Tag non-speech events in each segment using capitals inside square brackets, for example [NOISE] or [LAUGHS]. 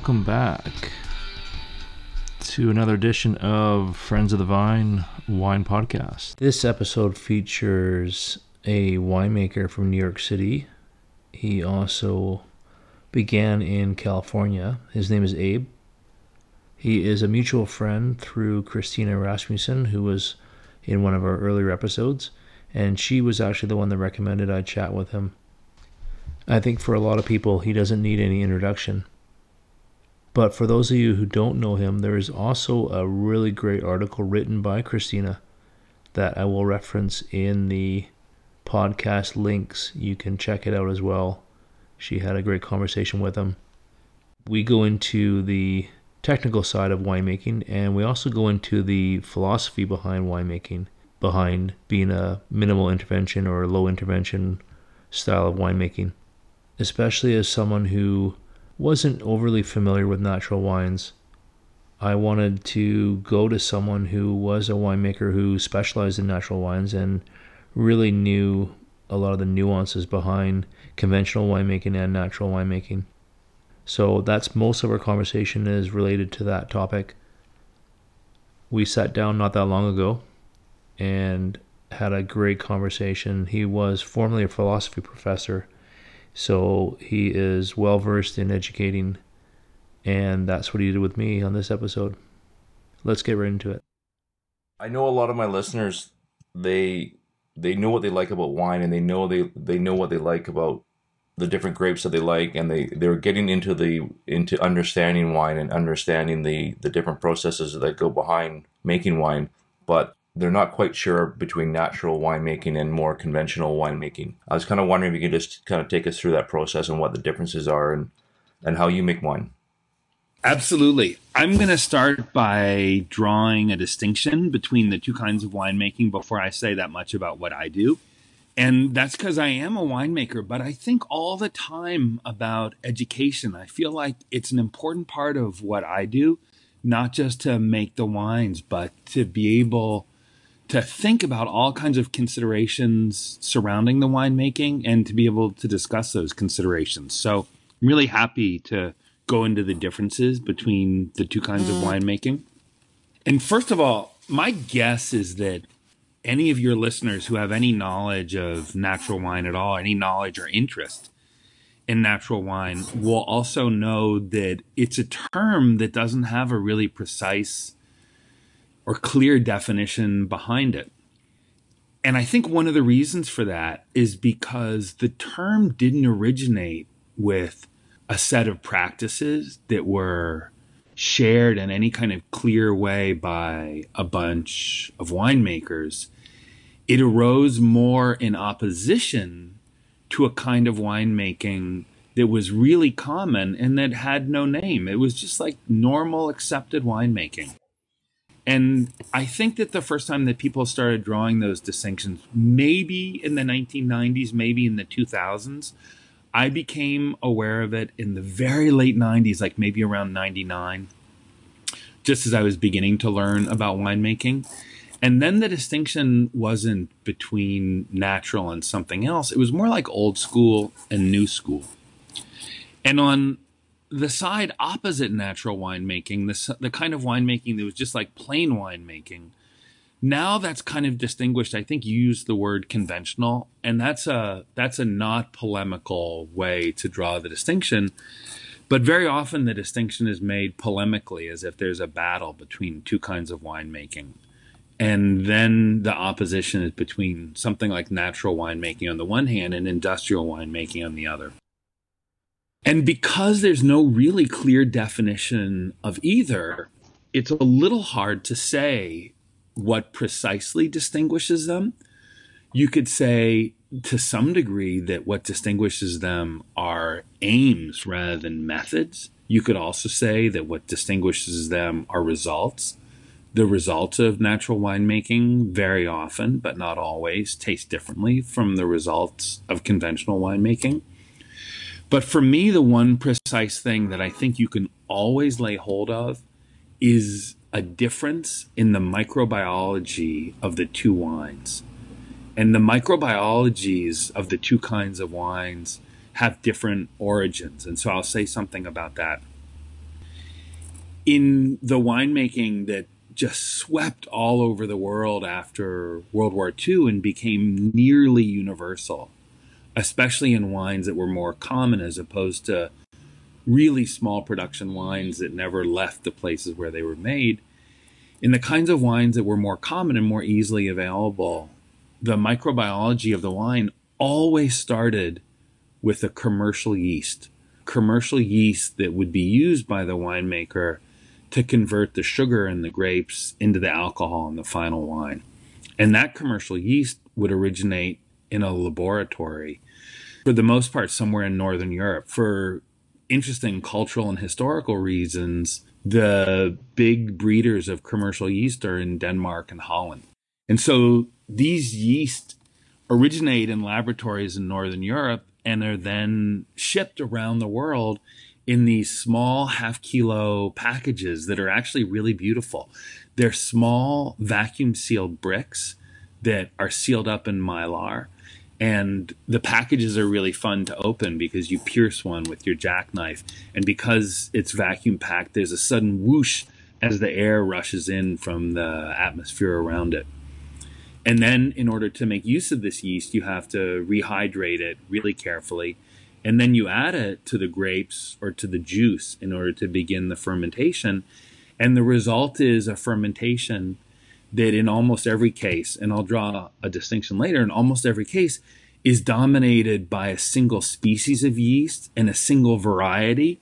Welcome back to another edition of Friends of the Vine Wine Podcast. This episode features a winemaker from New York City. He also began in California. His name is Abe. He is a mutual friend through Christina Rasmussen, who was in one of our earlier episodes, and she was actually the one that recommended I chat with him. I think for a lot of people, he doesn't need any introduction. But for those of you who don't know him, there is also a really great article written by Christina that I will reference in the podcast links. You can check it out as well. She had a great conversation with him. We go into the technical side of winemaking and we also go into the philosophy behind winemaking, behind being a minimal intervention or low intervention style of winemaking especially as someone who wasn't overly familiar with natural wines. I wanted to go to someone who was a winemaker who specialized in natural wines and really knew a lot of the nuances behind conventional winemaking and natural winemaking. So that's most of our conversation is related to that topic. We sat down not that long ago and had a great conversation. He was formerly a philosophy professor so he is well versed in educating, and that's what he did with me on this episode. Let's get right into it. I know a lot of my listeners they they know what they like about wine and they know they they know what they like about the different grapes that they like and they they're getting into the into understanding wine and understanding the the different processes that go behind making wine but they're not quite sure between natural winemaking and more conventional winemaking. I was kind of wondering if you could just kind of take us through that process and what the differences are and, and how you make wine. Absolutely. I'm going to start by drawing a distinction between the two kinds of winemaking before I say that much about what I do. And that's because I am a winemaker, but I think all the time about education. I feel like it's an important part of what I do, not just to make the wines, but to be able to think about all kinds of considerations surrounding the winemaking and to be able to discuss those considerations. So I'm really happy to go into the differences between the two kinds mm. of winemaking. And first of all, my guess is that any of your listeners who have any knowledge of natural wine at all, any knowledge or interest in natural wine, will also know that it's a term that doesn't have a really precise or clear definition behind it. And I think one of the reasons for that is because the term didn't originate with a set of practices that were shared in any kind of clear way by a bunch of winemakers. It arose more in opposition to a kind of winemaking that was really common and that had no name. It was just like normal accepted winemaking. And I think that the first time that people started drawing those distinctions, maybe in the 1990s, maybe in the 2000s, I became aware of it in the very late 90s, like maybe around 99, just as I was beginning to learn about winemaking. And then the distinction wasn't between natural and something else, it was more like old school and new school. And on the side opposite natural winemaking, the, the kind of winemaking that was just like plain winemaking, now that's kind of distinguished. I think you the word conventional, and that's a that's a not polemical way to draw the distinction. But very often the distinction is made polemically, as if there's a battle between two kinds of winemaking. And then the opposition is between something like natural winemaking on the one hand and industrial winemaking on the other. And because there's no really clear definition of either, it's a little hard to say what precisely distinguishes them. You could say to some degree that what distinguishes them are aims rather than methods. You could also say that what distinguishes them are results. The results of natural winemaking very often, but not always, taste differently from the results of conventional winemaking. But for me, the one precise thing that I think you can always lay hold of is a difference in the microbiology of the two wines. And the microbiologies of the two kinds of wines have different origins. And so I'll say something about that. In the winemaking that just swept all over the world after World War II and became nearly universal, especially in wines that were more common as opposed to really small production wines that never left the places where they were made. In the kinds of wines that were more common and more easily available, the microbiology of the wine always started with a commercial yeast, commercial yeast that would be used by the winemaker to convert the sugar in the grapes into the alcohol in the final wine. And that commercial yeast would originate in a laboratory, for the most part, somewhere in Northern Europe. For interesting cultural and historical reasons, the big breeders of commercial yeast are in Denmark and Holland. And so these yeast originate in laboratories in Northern Europe and are then shipped around the world in these small half kilo packages that are actually really beautiful. They're small vacuum sealed bricks that are sealed up in mylar. And the packages are really fun to open because you pierce one with your jackknife. And because it's vacuum packed, there's a sudden whoosh as the air rushes in from the atmosphere around it. And then, in order to make use of this yeast, you have to rehydrate it really carefully. And then you add it to the grapes or to the juice in order to begin the fermentation. And the result is a fermentation that, in almost every case, and I'll draw a distinction later, in almost every case, is dominated by a single species of yeast and a single variety.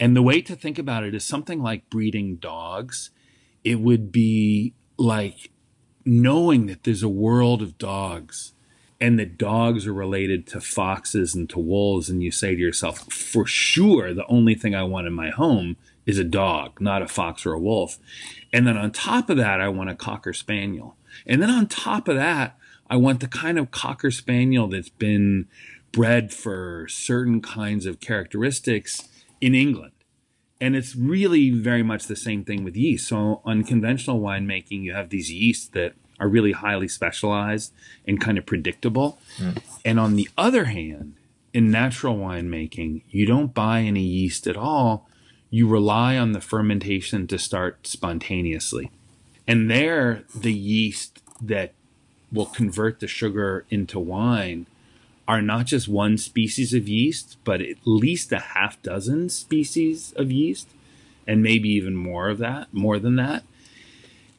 And the way to think about it is something like breeding dogs. It would be like knowing that there's a world of dogs and that dogs are related to foxes and to wolves, and you say to yourself, for sure, the only thing I want in my home is a dog, not a fox or a wolf. And then on top of that, I want a cocker spaniel. And then on top of that, I want the kind of cocker spaniel that's been bred for certain kinds of characteristics in England. And it's really very much the same thing with yeast. So, on conventional winemaking, you have these yeasts that are really highly specialized and kind of predictable. Mm. And on the other hand, in natural winemaking, you don't buy any yeast at all. You rely on the fermentation to start spontaneously. And there, the yeast that will convert the sugar into wine are not just one species of yeast, but at least a half dozen species of yeast, and maybe even more of that, more than that.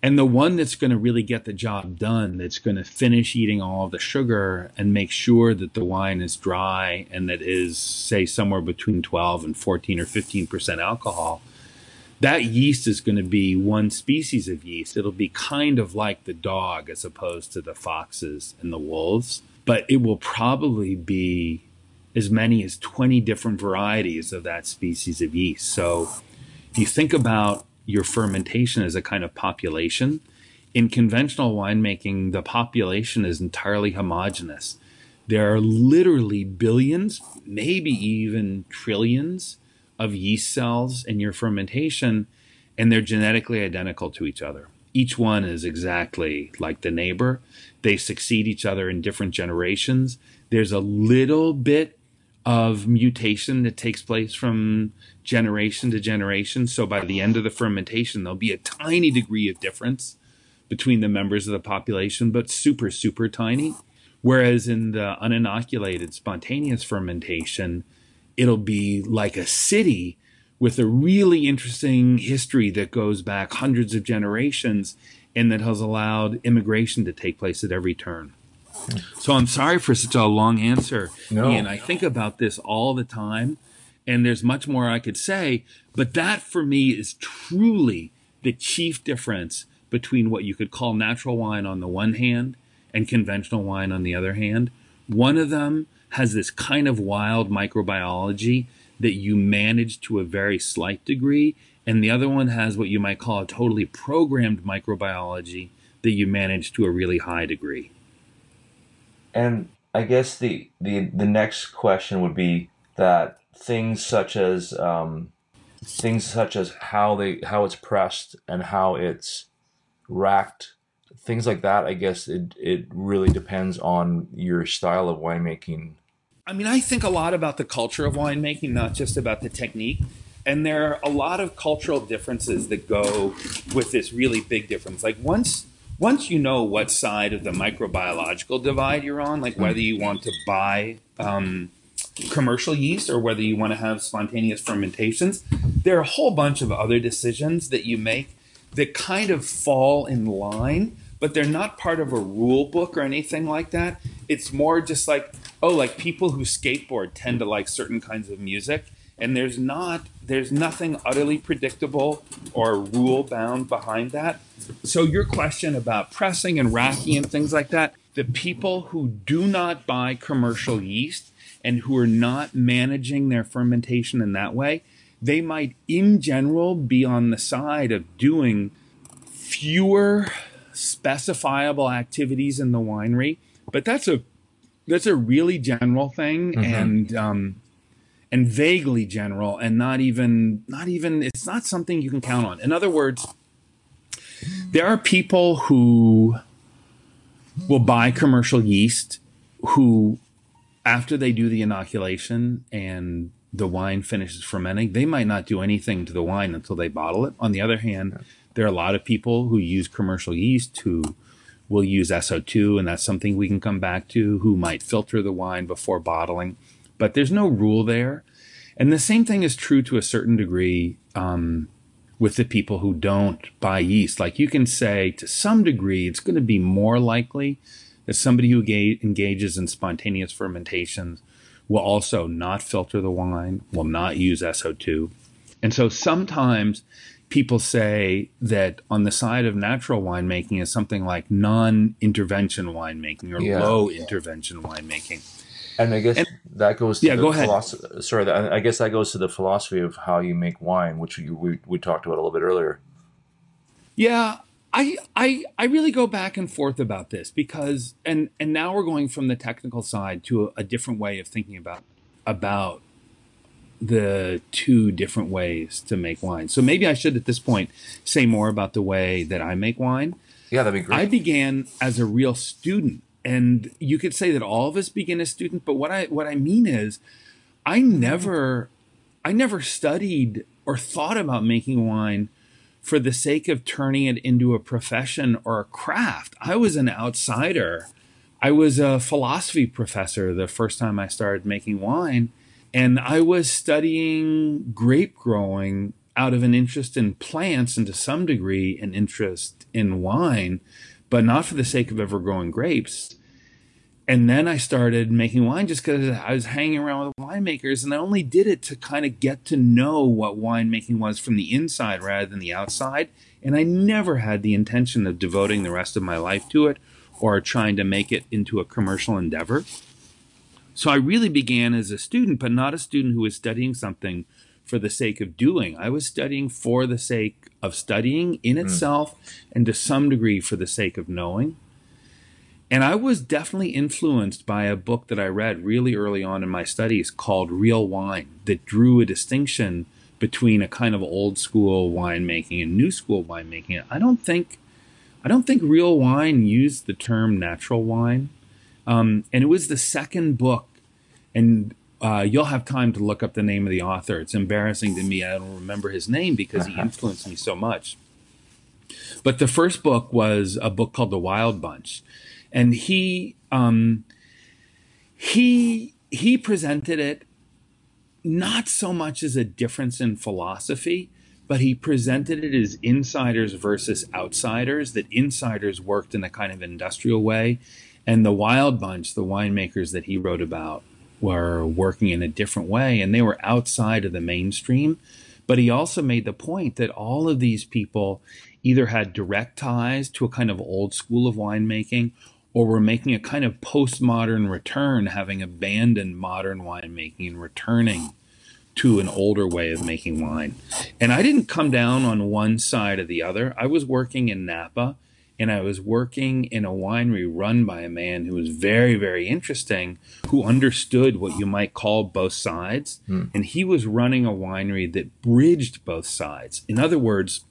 And the one that's going to really get the job done, that's going to finish eating all the sugar and make sure that the wine is dry and that is, say, somewhere between 12 and 14 or 15% alcohol, that yeast is going to be one species of yeast. It'll be kind of like the dog as opposed to the foxes and the wolves, but it will probably be as many as 20 different varieties of that species of yeast. So if you think about your fermentation as a kind of population. In conventional winemaking, the population is entirely homogenous. There are literally billions, maybe even trillions of yeast cells in your fermentation, and they're genetically identical to each other. Each one is exactly like the neighbor. They succeed each other in different generations. There's a little bit of mutation that takes place from generation to generation. So by the end of the fermentation, there'll be a tiny degree of difference between the members of the population, but super, super tiny. Whereas in the uninoculated spontaneous fermentation, it'll be like a city with a really interesting history that goes back hundreds of generations and that has allowed immigration to take place at every turn. So I'm sorry for such a long answer, no. Ian. I think about this all the time, and there's much more I could say, but that for me is truly the chief difference between what you could call natural wine on the one hand and conventional wine on the other hand. One of them has this kind of wild microbiology that you manage to a very slight degree, and the other one has what you might call a totally programmed microbiology that you manage to a really high degree. And I guess the the the next question would be that things such as um, things such as how they how it's pressed and how it's racked, things like that. I guess it it really depends on your style of winemaking. I mean, I think a lot about the culture of winemaking, not just about the technique. And there are a lot of cultural differences that go with this really big difference. Like once once you know what side of the microbiological divide you're on, like whether you want to buy um, commercial yeast or whether you want to have spontaneous fermentations, there are a whole bunch of other decisions that you make that kind of fall in line, but they're not part of a rule book or anything like that. It's more just like, oh, like people who skateboard tend to like certain kinds of music and there's not there's nothing utterly predictable or rule bound behind that so your question about pressing and racking and things like that the people who do not buy commercial yeast and who are not managing their fermentation in that way they might in general be on the side of doing fewer specifiable activities in the winery but that's a that's a really general thing mm-hmm. and um, and vaguely general and not even not even it's not something you can count on. In other words, there are people who will buy commercial yeast who after they do the inoculation and the wine finishes fermenting, they might not do anything to the wine until they bottle it. On the other hand, there are a lot of people who use commercial yeast who will use SO2, and that's something we can come back to, who might filter the wine before bottling but there's no rule there. And the same thing is true to a certain degree um, with the people who don't buy yeast. Like you can say to some degree, it's going to be more likely that somebody who ga- engages in spontaneous fermentations will also not filter the wine, will not use SO2. And so sometimes people say that on the side of natural winemaking is something like non intervention winemaking or yeah. low intervention winemaking. And I guess and, that goes to yeah, the go ahead. Philosophy, sorry, I guess that goes to the philosophy of how you make wine, which we, we, we talked about a little bit earlier. Yeah, I, I I really go back and forth about this because and and now we're going from the technical side to a, a different way of thinking about about the two different ways to make wine. So maybe I should at this point say more about the way that I make wine. Yeah, that'd be great. I began as a real student and you could say that all of us begin as students but what i what i mean is i never i never studied or thought about making wine for the sake of turning it into a profession or a craft. I was an outsider. I was a philosophy professor the first time i started making wine and i was studying grape growing out of an interest in plants and to some degree an interest in wine but not for the sake of ever growing grapes. And then I started making wine just because I was hanging around with winemakers, and I only did it to kind of get to know what winemaking was from the inside rather than the outside. And I never had the intention of devoting the rest of my life to it or trying to make it into a commercial endeavor. So I really began as a student, but not a student who was studying something for the sake of doing. I was studying for the sake of studying in hmm. itself mm. and to some degree for the sake of knowing. And I was definitely influenced by a book that I read really early on in my studies called Real Wine that drew a distinction between a kind of old school winemaking and new school winemaking. I don't think I don't think Real Wine used the term natural wine. Um, and it was the second book and uh, you'll have time to look up the name of the author. It's embarrassing to me. I don't remember his name because he influenced me so much. But the first book was a book called The Wild Bunch, and he um, he he presented it not so much as a difference in philosophy, but he presented it as insiders versus outsiders. That insiders worked in a kind of industrial way, and the Wild Bunch, the winemakers that he wrote about, were working in a different way and they were outside of the mainstream. But he also made the point that all of these people either had direct ties to a kind of old school of winemaking or were making a kind of postmodern return, having abandoned modern winemaking and returning to an older way of making wine. And I didn't come down on one side or the other. I was working in Napa and I was working in a winery run by a man who was very, very interesting, who understood what you might call both sides. Mm. And he was running a winery that bridged both sides. In other words,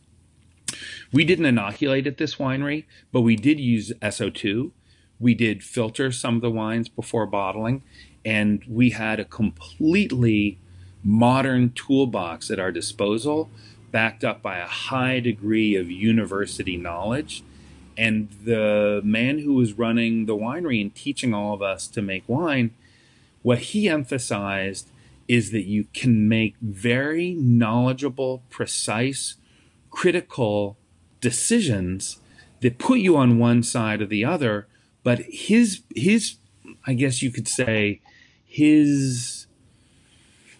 we didn't inoculate at this winery, but we did use SO2. We did filter some of the wines before bottling. and we had a completely modern toolbox at our disposal, backed up by a high degree of university knowledge. And the man who was running the winery and teaching all of us to make wine, what he emphasized is that you can make very knowledgeable, precise, critical decisions that put you on one side or the other. But his his I guess you could say his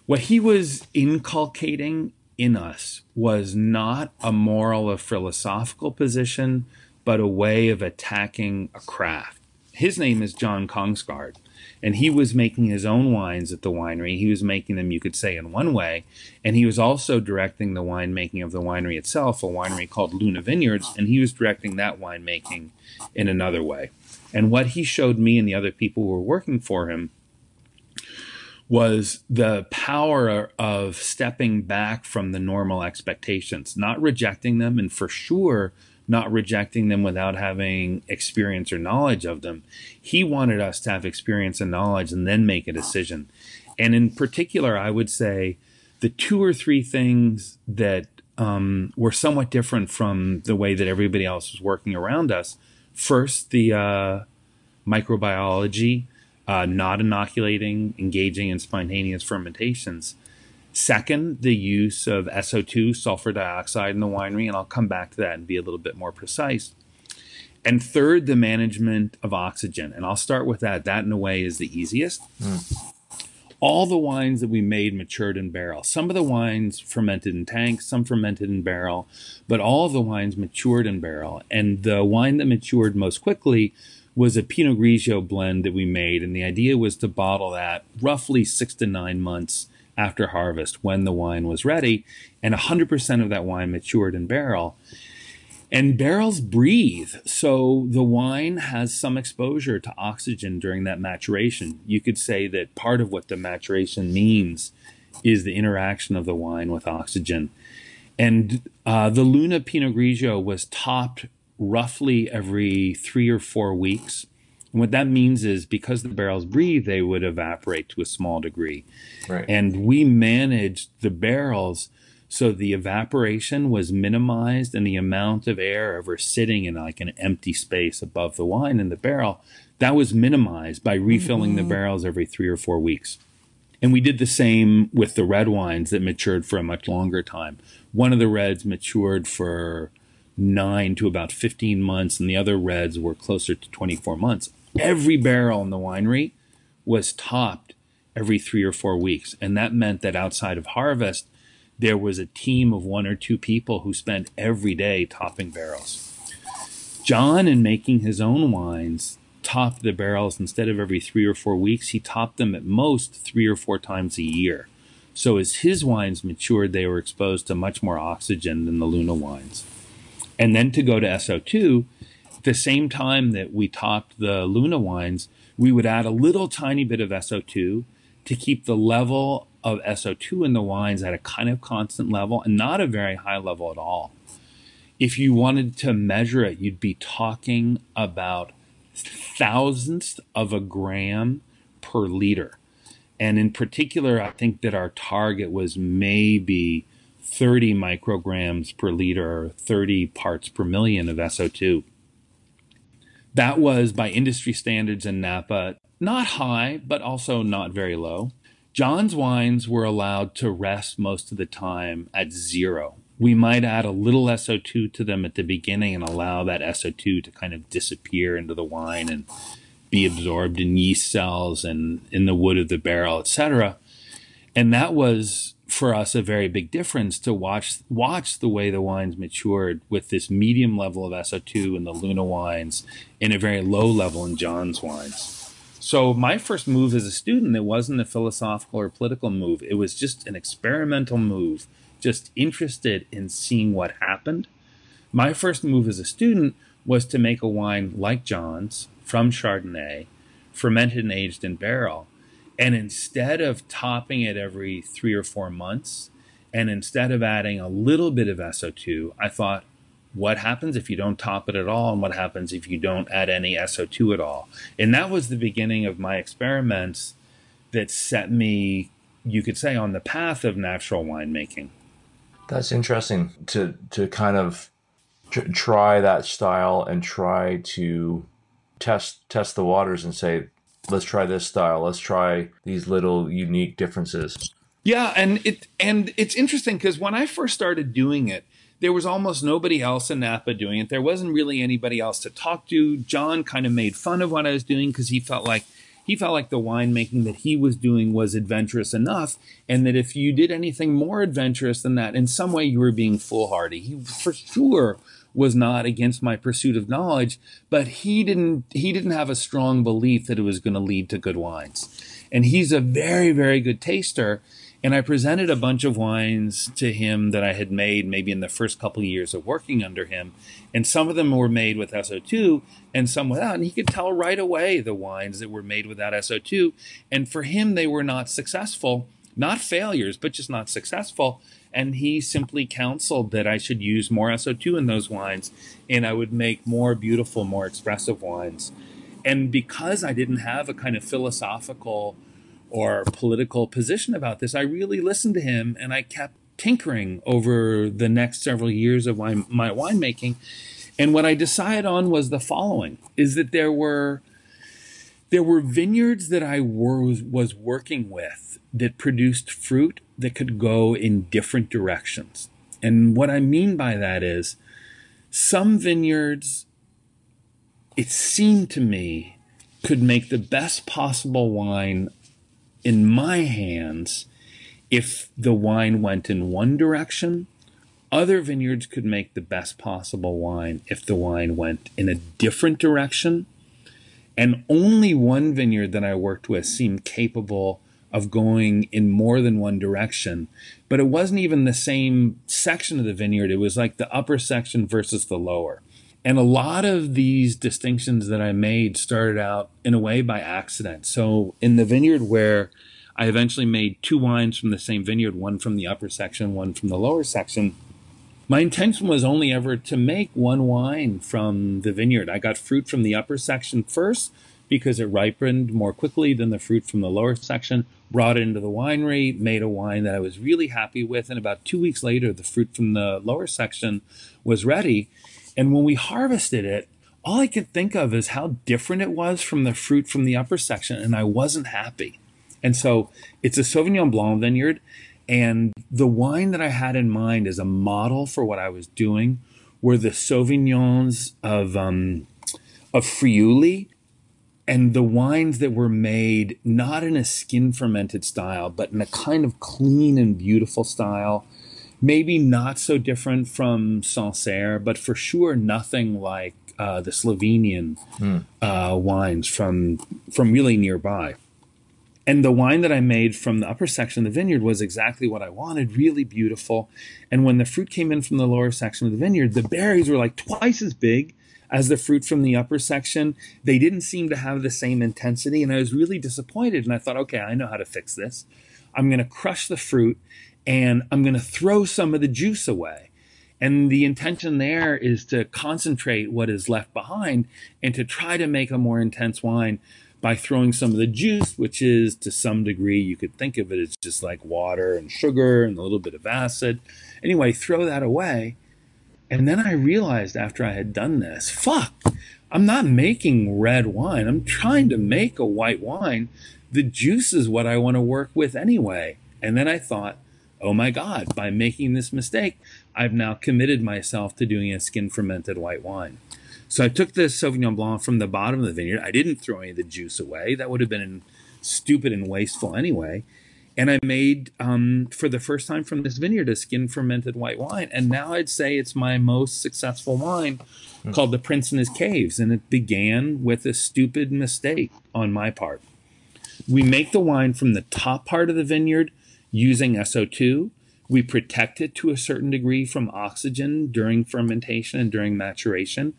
what he was inculcating in us was not a moral or philosophical position, but a way of attacking a craft. His name is John Kongsgaard, and he was making his own wines at the winery. He was making them, you could say, in one way, and he was also directing the winemaking of the winery itself, a winery called Luna Vineyards, and he was directing that winemaking in another way. And what he showed me and the other people who were working for him was the power of stepping back from the normal expectations, not rejecting them, and for sure not rejecting them without having experience or knowledge of them. He wanted us to have experience and knowledge and then make a decision. And in particular, I would say the two or three things that um, were somewhat different from the way that everybody else was working around us. First, the uh, microbiology uh, not inoculating, engaging in spontaneous fermentations. Second, the use of SO2, sulfur dioxide, in the winery, and I'll come back to that and be a little bit more precise. And third, the management of oxygen. And I'll start with that. That, in a way, is the easiest. Mm. All the wines that we made matured in barrel. Some of the wines fermented in tanks, some fermented in barrel, but all of the wines matured in barrel. And the wine that matured most quickly was a Pinot Grigio blend that we made, and the idea was to bottle that roughly six to nine months after harvest when the wine was ready, and 100% of that wine matured in barrel. And barrels breathe, so the wine has some exposure to oxygen during that maturation. You could say that part of what the maturation means is the interaction of the wine with oxygen. And uh, the Luna Pinot Grigio was topped roughly every three or four weeks. And what that means is because the barrels breathe, they would evaporate to a small degree. Right. And we managed the barrels so the evaporation was minimized and the amount of air ever sitting in like an empty space above the wine in the barrel, that was minimized by refilling mm-hmm. the barrels every three or four weeks. And we did the same with the red wines that matured for a much longer time. One of the reds matured for nine to about 15 months, and the other reds were closer to 24 months. Every barrel in the winery was topped every three or four weeks. And that meant that outside of harvest, there was a team of one or two people who spent every day topping barrels. John, in making his own wines, topped the barrels instead of every three or four weeks, he topped them at most three or four times a year. So as his wines matured, they were exposed to much more oxygen than the Luna wines and then to go to SO2, the same time that we topped the Luna wines, we would add a little tiny bit of SO2 to keep the level of SO2 in the wines at a kind of constant level and not a very high level at all. If you wanted to measure it, you'd be talking about thousandths of a gram per liter. And in particular, I think that our target was maybe 30 micrograms per liter or 30 parts per million of SO2. That was by industry standards in Napa not high, but also not very low. John's wines were allowed to rest most of the time at zero. We might add a little SO2 to them at the beginning and allow that SO2 to kind of disappear into the wine and be absorbed in yeast cells and in the wood of the barrel, etc. And that was for us a very big difference to watch watch the way the wines matured with this medium level of SO2 in the Luna wines and a very low level in John's wines. So my first move as a student, it wasn't a philosophical or political move. It was just an experimental move, just interested in seeing what happened. My first move as a student was to make a wine like John's from Chardonnay, fermented and aged in barrel and instead of topping it every three or four months, and instead of adding a little bit of SO2, I thought, what happens if you don't top it at all? And what happens if you don't add any SO2 at all? And that was the beginning of my experiments that set me, you could say, on the path of natural winemaking. That's interesting to to kind of tr- try that style and try to test test the waters and say, let's try this style. Let's try these little unique differences. Yeah, and it and it's interesting because when I first started doing it, there was almost nobody else in Napa doing it. There wasn't really anybody else to talk to. John kind of made fun of what I was doing because he felt like he felt like the winemaking that he was doing was adventurous enough, and that if you did anything more adventurous than that, in some way you were being foolhardy. He for sure was not against my pursuit of knowledge, but he didn't he didn't have a strong belief that it was going to lead to good wines. And he's a very very good taster and I presented a bunch of wines to him that I had made maybe in the first couple of years of working under him. And some of them were made with SO2 and some without. And he could tell right away the wines that were made without SO2. And for him, they were not successful, not failures, but just not successful. And he simply counseled that I should use more SO2 in those wines and I would make more beautiful, more expressive wines. And because I didn't have a kind of philosophical or political position about this. I really listened to him and I kept tinkering over the next several years of my, my winemaking. And what I decided on was the following is that there were there were vineyards that I was, was working with that produced fruit that could go in different directions. And what I mean by that is some vineyards, it seemed to me, could make the best possible wine in my hands if the wine went in one direction. Other vineyards could make the best possible wine if the wine went in a different direction. And only one vineyard that I worked with seemed capable of going in more than one direction. But it wasn't even the same section of the vineyard, it was like the upper section versus the lower. And a lot of these distinctions that I made started out in a way by accident. So in the vineyard where I eventually made two wines from the same vineyard, one from the upper section, one from the lower section. My intention was only ever to make one wine from the vineyard. I got fruit from the upper section first because it ripened more quickly than the fruit from the lower section. Brought it into the winery, made a wine that I was really happy with, and about two weeks later, the fruit from the lower section was ready. And when we harvested it, all I could think of is how different it was from the fruit from the upper section, and I wasn't happy. And so it's a Sauvignon Blanc vineyard. And the wine that I had in mind as a model for what I was doing were the Sauvignons of, um, of Friuli and the wines that were made not in a skin fermented style, but in a kind of clean and beautiful style maybe not so different from Sancerre, but for sure nothing like uh, the Slovenian mm. uh, wines from from really nearby. And the wine that I made from the upper section of the vineyard was exactly what I wanted, really beautiful. And when the fruit came in from the lower section of the vineyard, the berries were like twice as big as the fruit from the upper section. They didn't seem to have the same intensity, and I was really disappointed. And I thought, okay, I know how to fix this. I'm going to crush the fruit and I'm going to throw some of the juice away. And the intention there is to concentrate what is left behind and to try to make a more intense wine by throwing some of the juice, which is to some degree, you could think of it as just like water and sugar and a little bit of acid. Anyway, throw that away. And then I realized after I had done this, fuck, I'm not making red wine. I'm trying to make a white wine. The juice is what I want to work with anyway. And then I thought, oh my God, by making this mistake, I've now committed myself to doing a skin fermented white wine. So I took the Sauvignon Blanc from the bottom of the vineyard. I didn't throw any of the juice away. That would have been stupid and wasteful anyway. And I made, um, for the first time from this vineyard, a skin fermented white wine. And now I'd say it's my most successful wine mm. called The Prince in His Caves. And it began with a stupid mistake on my part. We make the wine from the top part of the vineyard using SO2. We protect it to a certain degree from oxygen during fermentation and during maturation.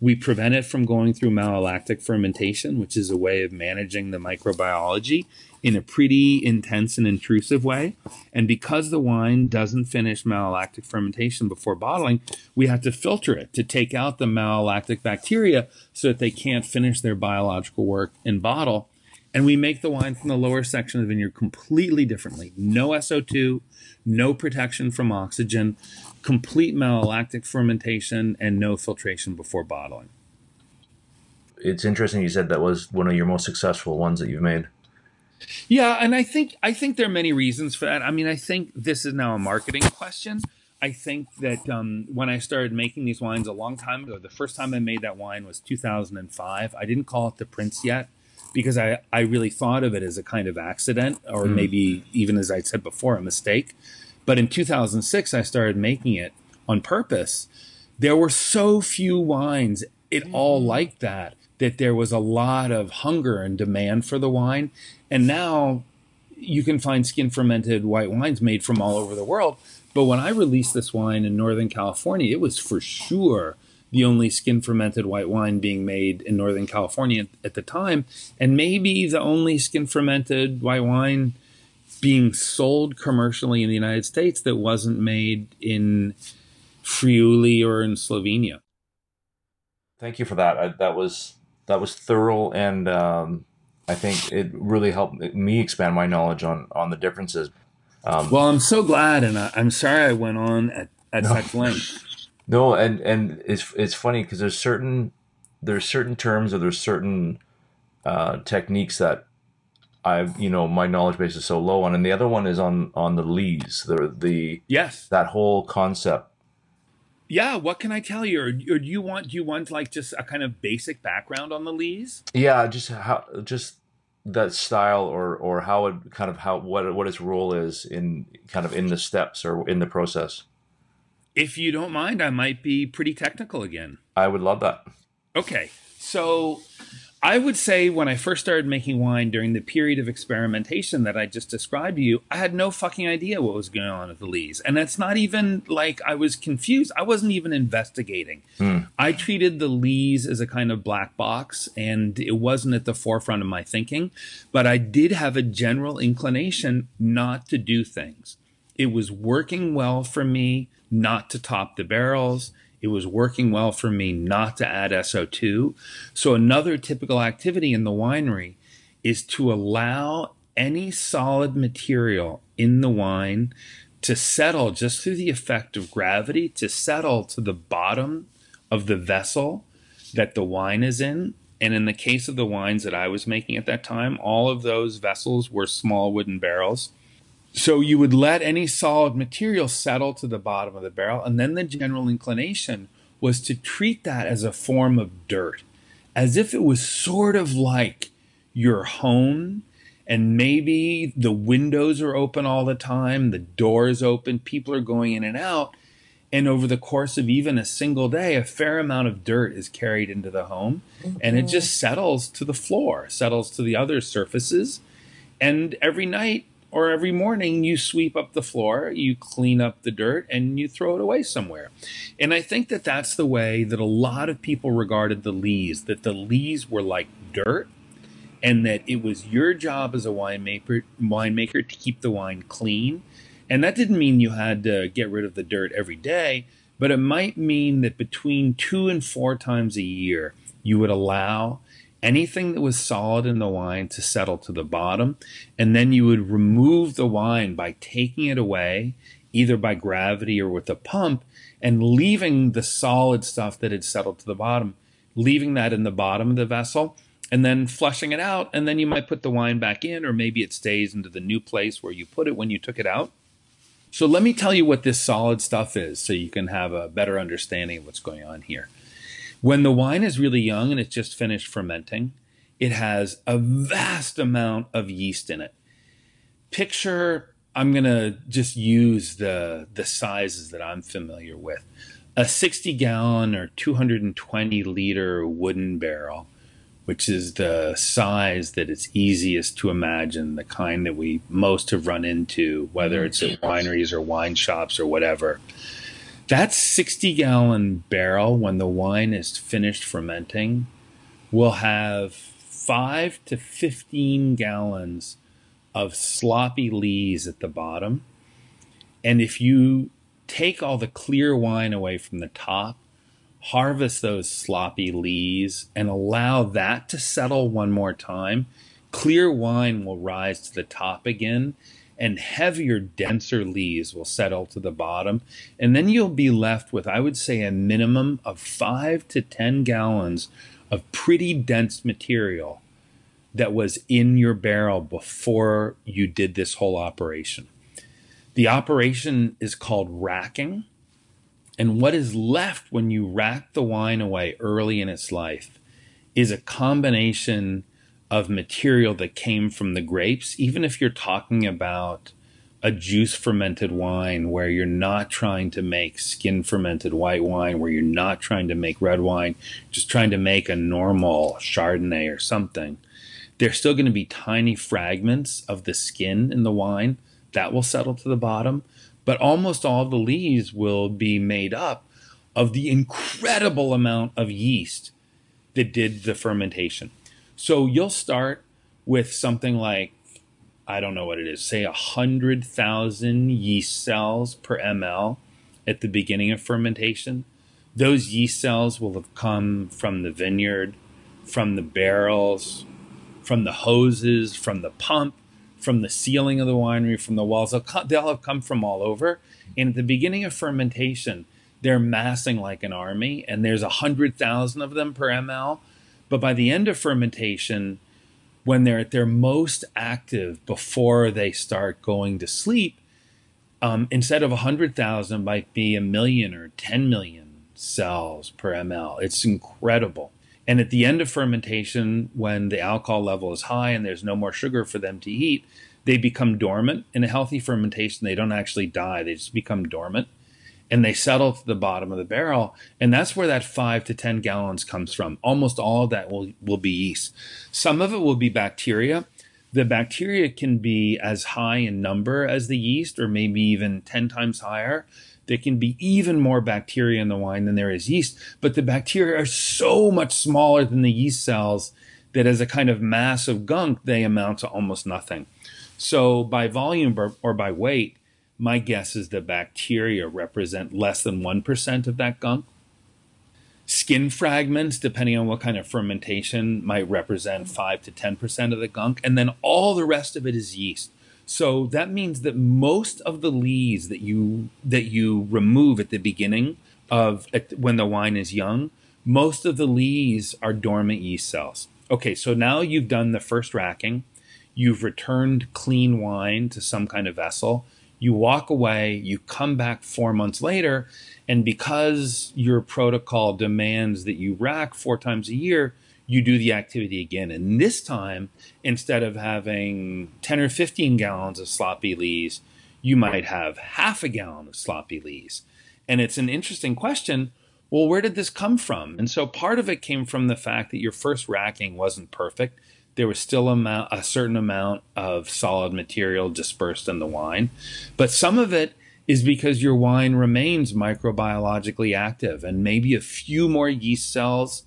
We prevent it from going through malolactic fermentation, which is a way of managing the microbiology in a pretty intense and intrusive way. And because the wine doesn't finish malolactic fermentation before bottling, we have to filter it to take out the malolactic bacteria so that they can't finish their biological work in bottle. And we make the wine from the lower section of the vineyard completely differently. No SO2, no protection from oxygen, complete malolactic fermentation, and no filtration before bottling. It's interesting you said that was one of your most successful ones that you've made. Yeah, and I think I think there are many reasons for that. I mean, I think this is now a marketing question. I think that um, when I started making these wines a long time ago, the first time I made that wine was 2005. I didn't call it the Prince yet because I, I really thought of it as a kind of accident or mm. maybe even as I said before, a mistake. But in 2006, I started making it on purpose. There were so few wines, it mm. all like that, that there was a lot of hunger and demand for the wine. And now you can find skin fermented white wines made from all over the world. But when I released this wine in Northern California, it was for sure the only skin fermented white wine being made in Northern California at the time, and maybe the only skin fermented white wine being sold commercially in the United States that wasn't made in Friuli or in Slovenia. Thank you for that. I, that was that was thorough and um, I think it really helped me expand my knowledge on on the differences. Um, well, I'm so glad, and I, am sorry I went on at, at no, such length. No, and and it's it's funny because there's certain there's certain terms or there's certain uh, techniques that I've you know my knowledge base is so low on, and the other one is on on the lees, the the yes that whole concept. Yeah, what can I tell you? Or, or do you want do you want like just a kind of basic background on the lees? Yeah, just how just that style or or how it kind of how what what its role is in kind of in the steps or in the process. If you don't mind, I might be pretty technical again. I would love that. Okay. So I would say when I first started making wine during the period of experimentation that I just described to you, I had no fucking idea what was going on at the lees. And that's not even like I was confused. I wasn't even investigating. Hmm. I treated the lees as a kind of black box and it wasn't at the forefront of my thinking, but I did have a general inclination not to do things. It was working well for me not to top the barrels it was working well for me not to add SO2. So, another typical activity in the winery is to allow any solid material in the wine to settle just through the effect of gravity, to settle to the bottom of the vessel that the wine is in. And in the case of the wines that I was making at that time, all of those vessels were small wooden barrels. So you would let any solid material settle to the bottom of the barrel, and then the general inclination was to treat that as a form of dirt, as if it was sort of like your home, and maybe the windows are open all the time, the doors open, people are going in and out. And over the course of even a single day, a fair amount of dirt is carried into the home mm-hmm. and it just settles to the floor, settles to the other surfaces. And every night, or every morning you sweep up the floor, you clean up the dirt, and you throw it away somewhere. And I think that that's the way that a lot of people regarded the lees, that the lees were like dirt, and that it was your job as a winemaker, winemaker to keep the wine clean. And that didn't mean you had to get rid of the dirt every day, but it might mean that between two and four times a year, you would allow anything that was solid in the wine to settle to the bottom. And then you would remove the wine by taking it away, either by gravity or with a pump, and leaving the solid stuff that had settled to the bottom, leaving that in the bottom of the vessel. And then flushing it out, and then you might put the wine back in, or maybe it stays into the new place where you put it when you took it out. So, let me tell you what this solid stuff is so you can have a better understanding of what's going on here. When the wine is really young and it's just finished fermenting, it has a vast amount of yeast in it. Picture, I'm going to just use the, the sizes that I'm familiar with. A 60 gallon or 220 liter wooden barrel, which is the size that it's easiest to imagine, the kind that we most have run into, whether it's at mm-hmm. wineries or wine shops or whatever that 60 gallon barrel, when the wine is finished fermenting, will have 5 to 15 gallons of sloppy lees at the bottom. And if you take all the clear wine away from the top, harvest those sloppy lees, and allow that to settle one more time, clear wine will rise to the top again and heavier, denser leaves will settle to the bottom. And then you'll be left with, I would say, a minimum of five to 10 gallons of pretty dense material that was in your barrel before you did this whole operation. The operation is called racking. And what is left when you rack the wine away early in its life is a combination of material that came from the grapes, even if you're talking about a juice fermented wine where you're not trying to make skin fermented white wine, where you're not trying to make red wine, just trying to make a normal Chardonnay or something, there's still going to be tiny fragments of the skin in the wine that will settle to the bottom. But almost all the lees will be made up of the incredible amount of yeast that did the fermentation. So you'll start with something like, I don't know what it is, say a hundred thousand yeast cells per ml at the beginning of fermentation. Those yeast cells will have come from the vineyard, from the barrels, from the hoses, from the pump, from the ceiling of the winery, from the walls. They'll, come, they'll have come from all over. And at the beginning of fermentation, they're massing like an army, and there's a hundred thousand of them per ml. But by the end of fermentation, when they're at their most active before they start going to sleep, um, instead of 100,000, might be a million or 10 million cells per ml. It's incredible. And at the end of fermentation, when the alcohol level is high and there's no more sugar for them to eat, they become dormant. In a healthy fermentation, they don't actually die, they just become dormant and they settle to the bottom of the barrel. And that's where that five to 10 gallons comes from. Almost all of that will, will be yeast. Some of it will be bacteria. The bacteria can be as high in number as the yeast, or maybe even 10 times higher. There can be even more bacteria in the wine than there is yeast, but the bacteria are so much smaller than the yeast cells that as a kind of mass of gunk, they amount to almost nothing. So by volume or, or by weight, my guess is the bacteria represent less than 1% of that gunk. Skin fragments, depending on what kind of fermentation, might represent 5 to 10% of the gunk. And then all the rest of it is yeast. So that means that most of the lees that you that you remove at the beginning of at, when the wine is young, most of the lees are dormant yeast cells. Okay, so now you've done the first racking, you've returned clean wine to some kind of vessel you walk away, you come back four months later, and because your protocol demands that you rack four times a year, you do the activity again. And this time, instead of having 10 or 15 gallons of sloppy lees, you might have half a gallon of sloppy lees. And it's an interesting question. Well, where did this come from? And so part of it came from the fact that your first racking wasn't perfect there was still amount, a certain amount of solid material dispersed in the wine. But some of it is because your wine remains microbiologically active and maybe a few more yeast cells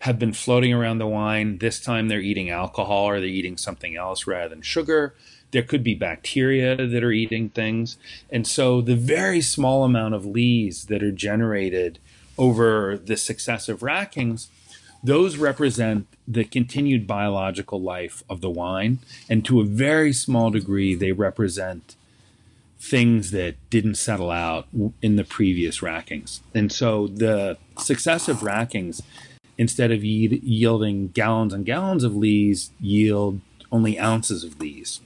have been floating around the wine. This time they're eating alcohol or they're eating something else rather than sugar. There could be bacteria that are eating things. And so the very small amount of lees that are generated over the successive rackings those represent the continued biological life of the wine. And to a very small degree, they represent things that didn't settle out in the previous rackings. And so the successive rackings, instead of yielding gallons and gallons of lees, yield only ounces of lees.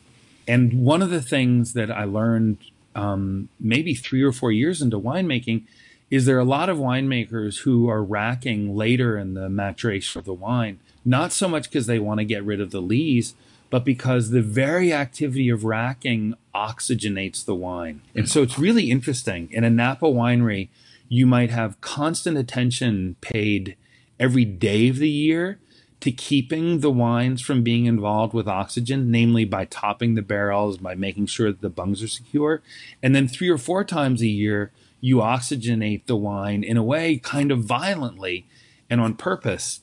And one of the things that I learned um, maybe three or four years into winemaking is there a lot of winemakers who are racking later in the maturation of the wine, not so much because they want to get rid of the lees, but because the very activity of racking oxygenates the wine. And so it's really interesting. In a Napa winery, you might have constant attention paid every day of the year to keeping the wines from being involved with oxygen, namely by topping the barrels, by making sure that the bungs are secure. And then three or four times a year, you oxygenate the wine in a way kind of violently and on purpose.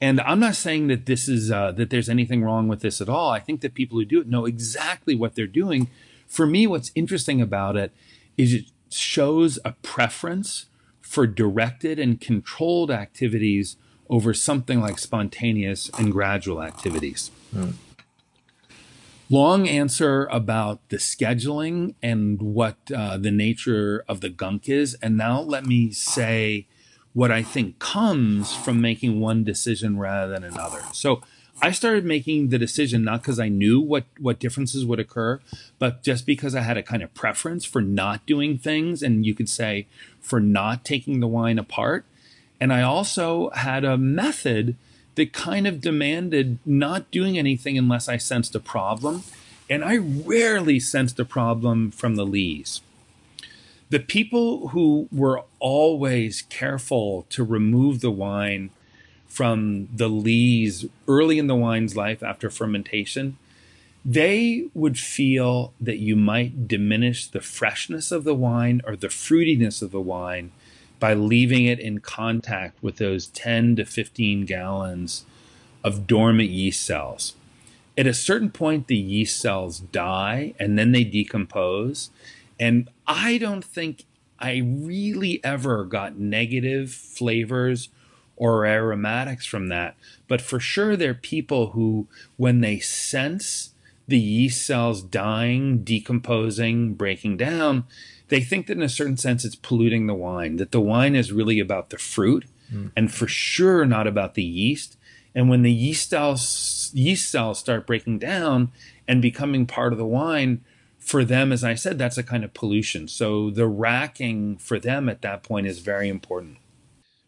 And I'm not saying that this is uh, that there's anything wrong with this at all. I think that people who do it know exactly what they're doing. For me, what's interesting about it is it shows a preference for directed and controlled activities over something like spontaneous and gradual activities. Mm. Long answer about the scheduling and what uh, the nature of the gunk is. And now let me say what I think comes from making one decision rather than another. So I started making the decision not because I knew what, what differences would occur, but just because I had a kind of preference for not doing things. And you could say for not taking the wine apart. And I also had a method that kind of demanded not doing anything unless I sensed a problem. And I rarely sensed a problem from the lees. The people who were always careful to remove the wine from the lees early in the wine's life after fermentation, they would feel that you might diminish the freshness of the wine or the fruitiness of the wine by leaving it in contact with those 10 to 15 gallons of dormant yeast cells. At a certain point, the yeast cells die and then they decompose. And I don't think I really ever got negative flavors or aromatics from that. But for sure, there are people who, when they sense the yeast cells dying, decomposing, breaking down, they think that in a certain sense it's polluting the wine, that the wine is really about the fruit mm. and for sure not about the yeast. And when the yeast cells, yeast cells start breaking down and becoming part of the wine, for them, as I said, that's a kind of pollution. So the racking for them at that point is very important.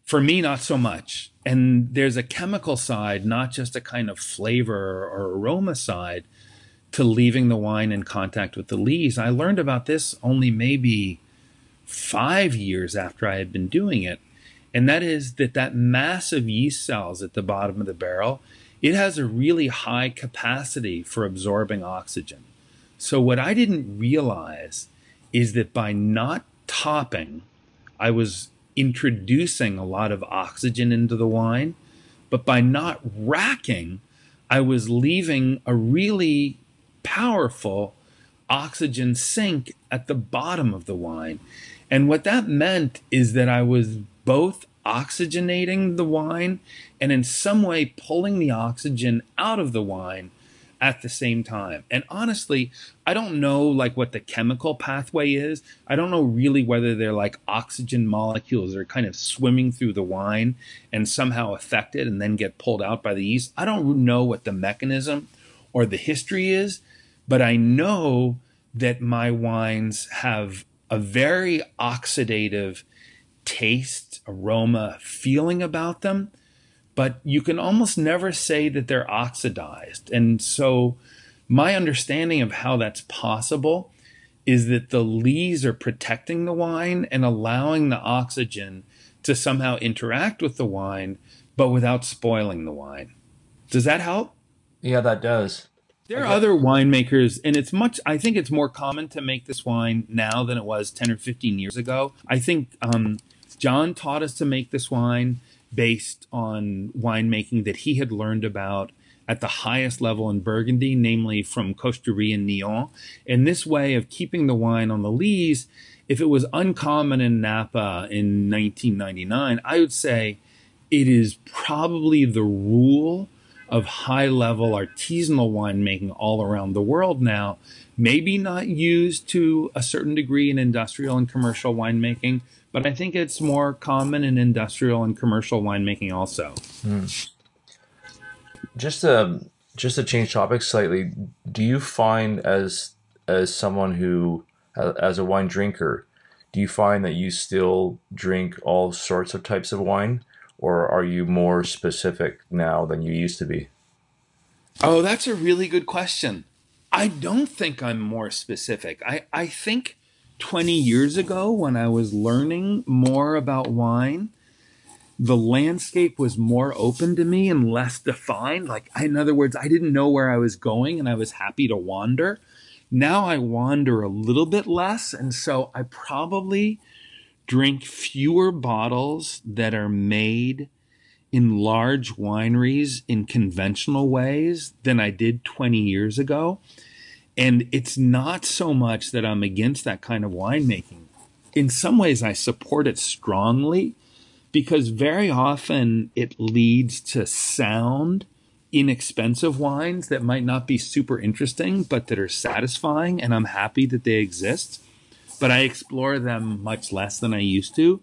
For me, not so much. And there's a chemical side, not just a kind of flavor or aroma side to leaving the wine in contact with the lees. I learned about this only maybe five years after I had been doing it. And that is that that massive yeast cells at the bottom of the barrel, it has a really high capacity for absorbing oxygen. So what I didn't realize is that by not topping, I was introducing a lot of oxygen into the wine, but by not racking, I was leaving a really powerful oxygen sink at the bottom of the wine. And what that meant is that I was both oxygenating the wine and in some way pulling the oxygen out of the wine at the same time. And honestly, I don't know like what the chemical pathway is. I don't know really whether they're like oxygen molecules that are kind of swimming through the wine and somehow affect it and then get pulled out by the yeast. I don't know what the mechanism or the history is, but I know that my wines have a very oxidative taste, aroma, feeling about them but you can almost never say that they're oxidized. And so, my understanding of how that's possible is that the lees are protecting the wine and allowing the oxygen to somehow interact with the wine, but without spoiling the wine. Does that help? Yeah, that does. There are other winemakers, and it's much, I think it's more common to make this wine now than it was 10 or 15 years ago. I think um, John taught us to make this wine based on winemaking that he had learned about at the highest level in Burgundy, namely from Costerie and Nion. And this way of keeping the wine on the lees, if it was uncommon in Napa in 1999, I would say it is probably the rule of high level artisanal winemaking all around the world now. Maybe not used to a certain degree in industrial and commercial winemaking, but I think it's more common in industrial and commercial winemaking also. Mm. Just to just to change topics slightly, do you find as as someone who as a wine drinker, do you find that you still drink all sorts of types of wine, or are you more specific now than you used to be? Oh, that's a really good question. I don't think I'm more specific. I, I think 20 years ago when I was learning more about wine, the landscape was more open to me and less defined. Like, in other words, I didn't know where I was going and I was happy to wander. Now I wander a little bit less. And so I probably drink fewer bottles that are made in large wineries in conventional ways than I did 20 years ago. And it's not so much that I'm against that kind of winemaking. In some ways, I support it strongly, because very often it leads to sound inexpensive wines that might not be super interesting, but that are satisfying. And I'm happy that they exist. But I explore them much less than I used to.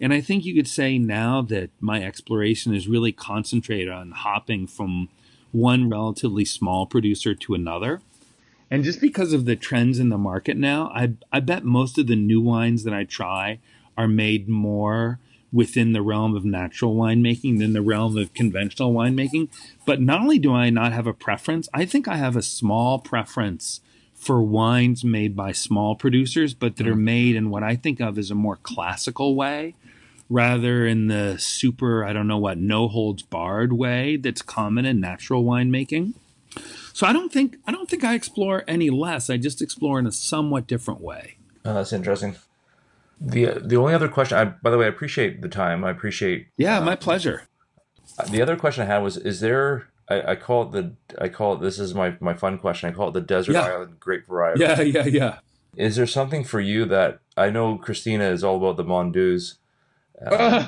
And I think you could say now that my exploration is really concentrated on hopping from one relatively small producer to another. And just because of the trends in the market now, I, I bet most of the new wines that I try are made more within the realm of natural winemaking than the realm of conventional winemaking. But not only do I not have a preference, I think I have a small preference for wines made by small producers, but that are mm. made in what I think of as a more classical way rather in the super, I don't know what, no holds barred way that's common in natural winemaking. So I don't think I don't think I explore any less. I just explore in a somewhat different way. Oh, that's interesting. The the only other question, I, by the way, I appreciate the time. I appreciate. Yeah, uh, my pleasure. The other question I had was: Is there? I, I, call it the. I call it. This is my my fun question. I call it the desert yeah. island grape variety. Yeah, yeah, yeah. Is there something for you that I know Christina is all about the Mondeuse? [LAUGHS] Uh,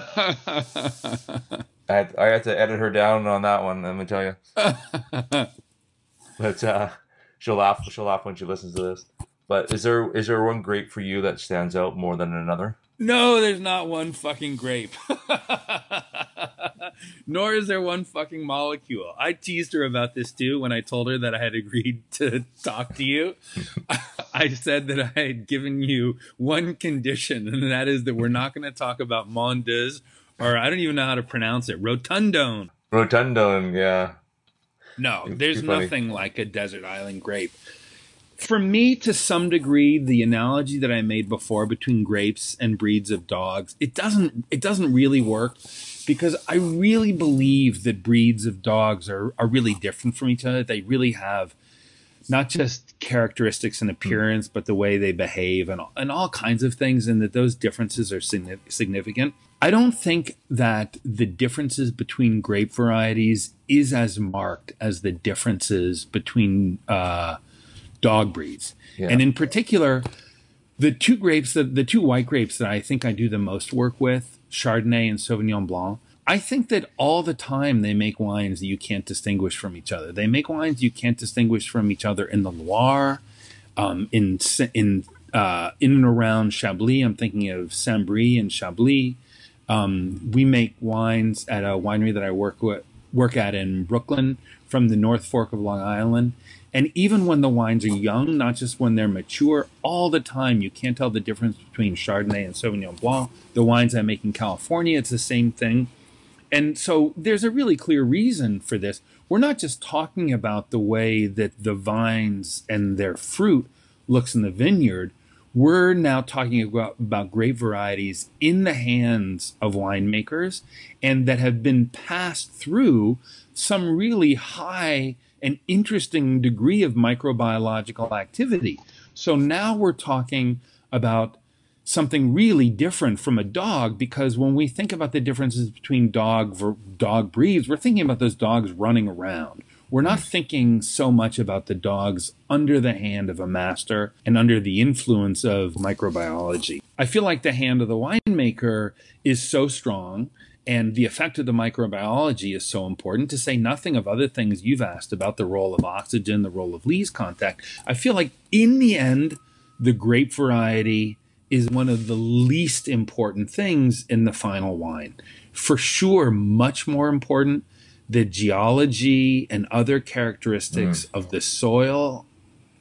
I had, I had to edit her down on that one. Let me tell you. [LAUGHS] but uh, she'll laugh. She'll laugh when she listens to this. But is there is there one grape for you that stands out more than another? No, there's not one fucking grape. [LAUGHS] Nor is there one fucking molecule. I teased her about this too when I told her that I had agreed [LAUGHS] to talk to you. [LAUGHS] I said that I had given you one condition, and that is that we're not going to talk about Mondeuse, or I don't even know how to pronounce it, Rotundone. Rotundone, yeah. No, there's nothing like a desert island grape for me to some degree the analogy that i made before between grapes and breeds of dogs it doesn't it doesn't really work because i really believe that breeds of dogs are are really different from each other. They really have not just characteristics and appearance but the way they behave and and all kinds of things and that those differences are significant. I don't think that the differences between grape varieties is as marked as the differences between uh, dog breeds. Yeah. And in particular, the two grapes that the two white grapes that I think I do the most work with, Chardonnay and Sauvignon Blanc, I think that all the time they make wines that you can't distinguish from each other. They make wines you can't distinguish from each other in the Loire, um, in in uh, in and around Chablis. I'm thinking of Saint-Bris and Chablis. Um, we make wines at a winery that I work with, work at in Brooklyn from the North Fork of Long Island, and even when the wines are young, not just when they're mature, all the time you can't tell the difference between Chardonnay and Sauvignon Blanc. The wines I make in California, it's the same thing. And so there's a really clear reason for this. We're not just talking about the way that the vines and their fruit looks in the vineyard. We're now talking about, about grape varieties in the hands of winemakers and that have been passed through some really high an interesting degree of microbiological activity. So now we're talking about something really different from a dog because when we think about the differences between dog dog breeds, we're thinking about those dogs running around. We're not thinking so much about the dogs under the hand of a master and under the influence of microbiology. I feel like the hand of the winemaker is so strong and the effect of the microbiology is so important, to say nothing of other things you've asked about the role of oxygen, the role of lees contact. I feel like in the end, the grape variety is one of the least important things in the final wine. For sure, much more important the geology and other characteristics mm. of the soil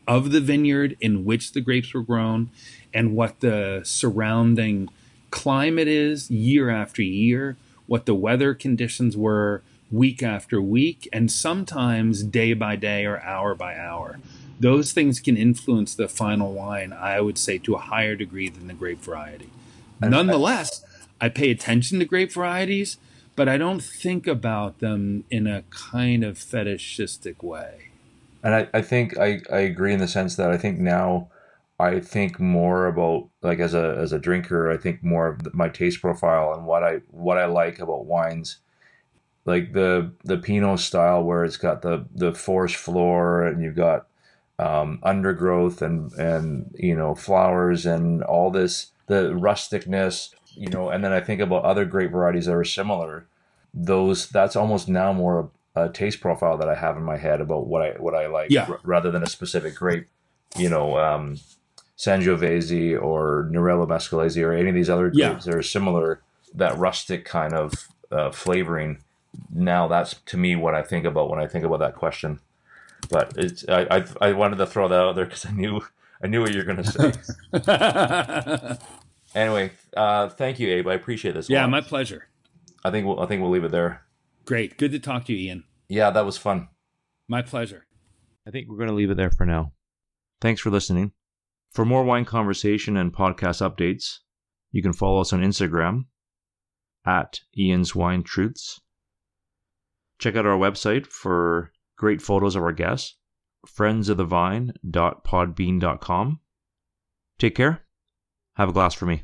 of the vineyard in which the grapes were grown and what the surrounding climate is year after year what the weather conditions were week after week, and sometimes day by day or hour by hour. Those things can influence the final wine, I would say, to a higher degree than the grape variety. Nonetheless, I pay attention to grape varieties, but I don't think about them in a kind of fetishistic way. And I, I think I, I agree in the sense that I think now I think more about like as a as a drinker, I think more of my taste profile and what I what I like about wines, like the the Pinot style where it's got the the forest floor and you've got um, undergrowth and and you know flowers and all this the rusticness. you know, and then I think about other grape varieties that are similar. Those that's almost now more a, a taste profile that I have in my head about what I what I like, Yeah. r- rather than a specific grape. You know, um, Sangiovese or Nerello Mascalese or any of these other Yeah. grapes that are similar. That rustic kind of uh, flavoring. Now that's to me what I think about when I think about that question. But it's I I, I wanted to throw that out there because I knew I knew what you're going to say. [LAUGHS] anyway, uh, thank you, Abe. I appreciate this. yeah, lot. my pleasure. I think we'll I think we'll leave it there. Great. Good to talk to you, Ian. Yeah, that was fun. My pleasure. I think we're going to leave it there for now. Thanks for listening. For more wine conversation and podcast updates, you can follow us on Instagram at Ian's Wine Truths. Check out our website for great photos of our guests, friendsofthevine.podbean.com. Take care. Have a glass for me.